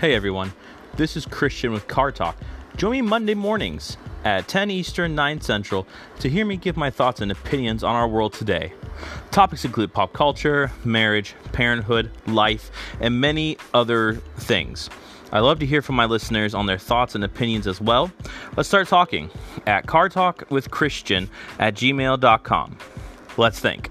Hey everyone, this is Christian with Car Talk. Join me Monday mornings at 10 Eastern, 9 Central to hear me give my thoughts and opinions on our world today. Topics include pop culture, marriage, parenthood, life, and many other things. I love to hear from my listeners on their thoughts and opinions as well. Let's start talking at Car Talk with Christian at gmail.com. Let's think.